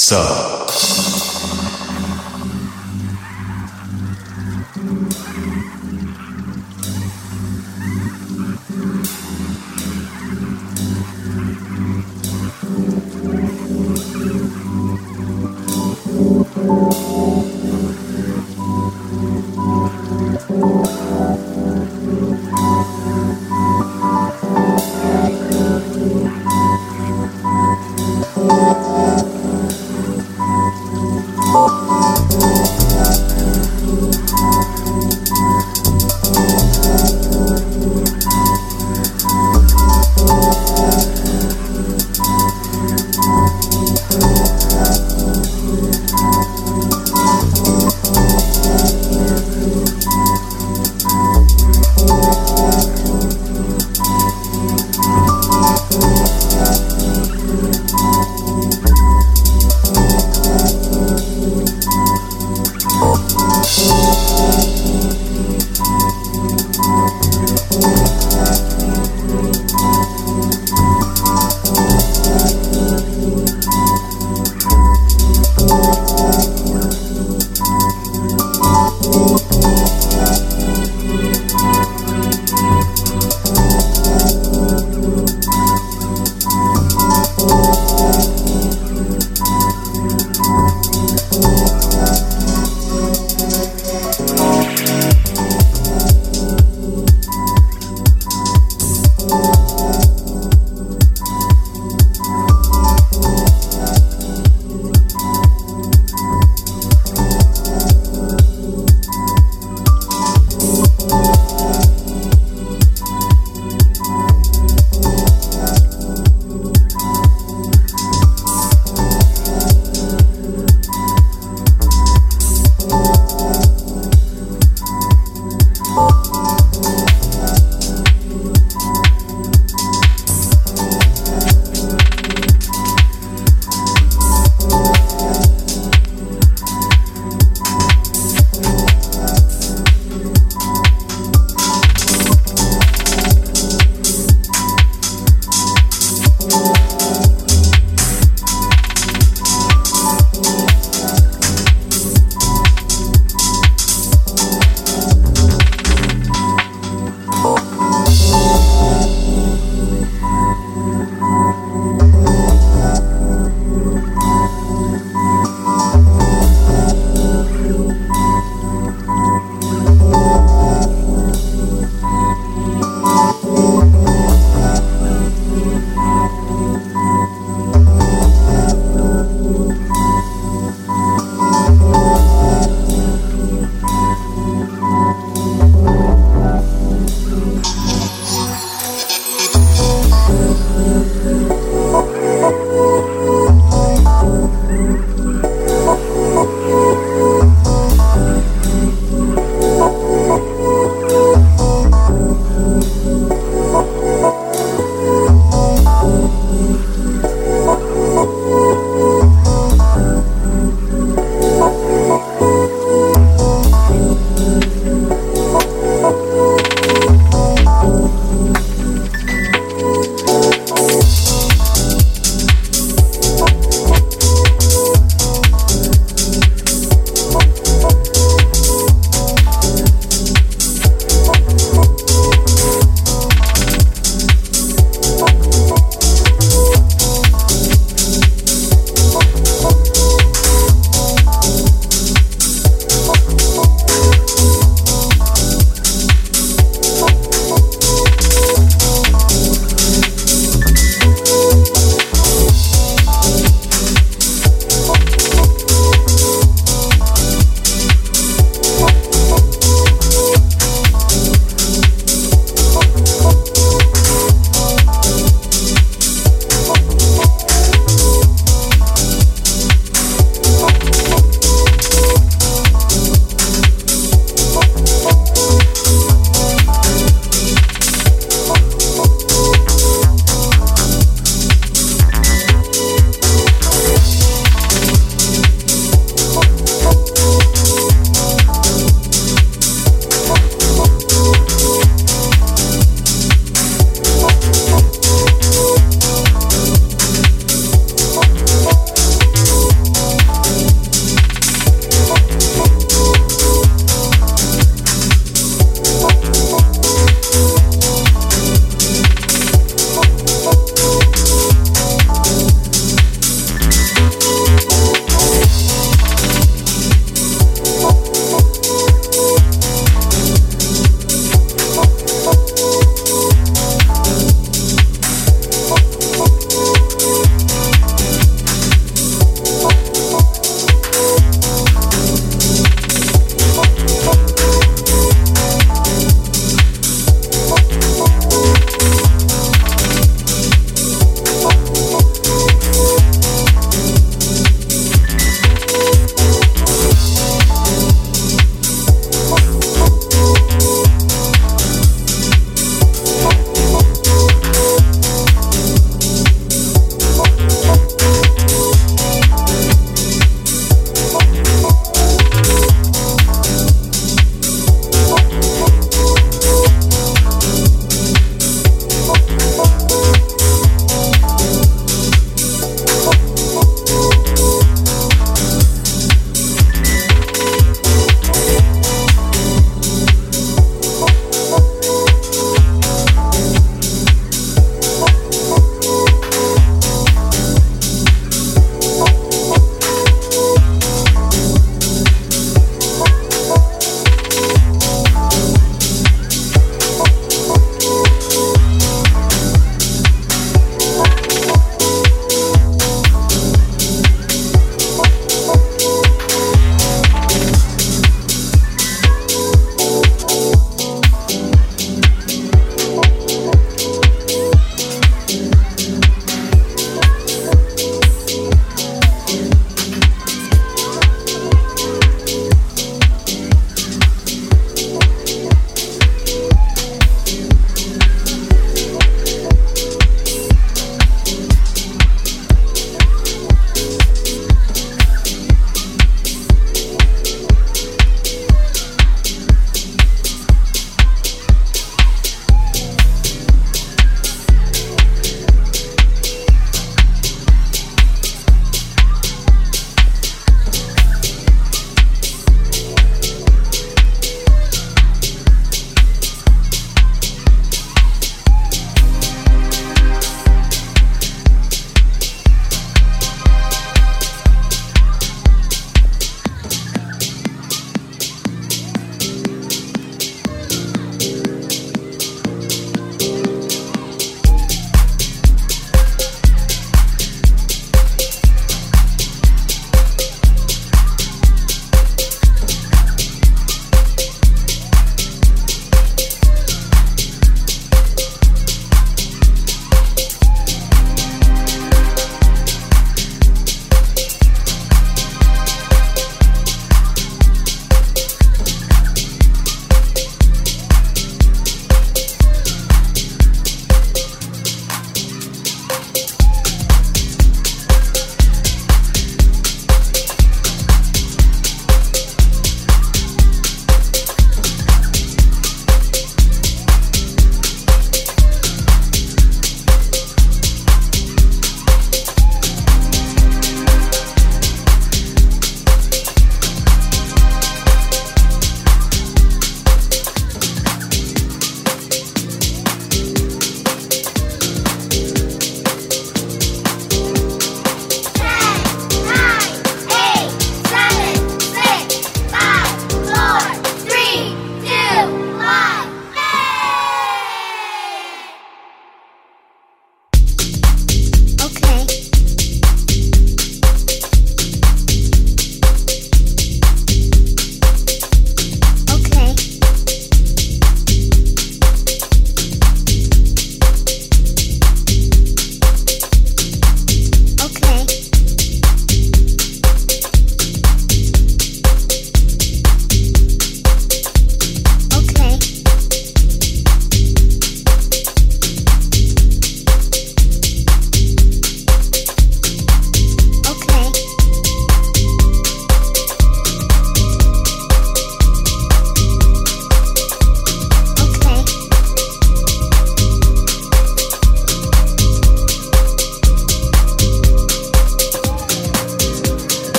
So.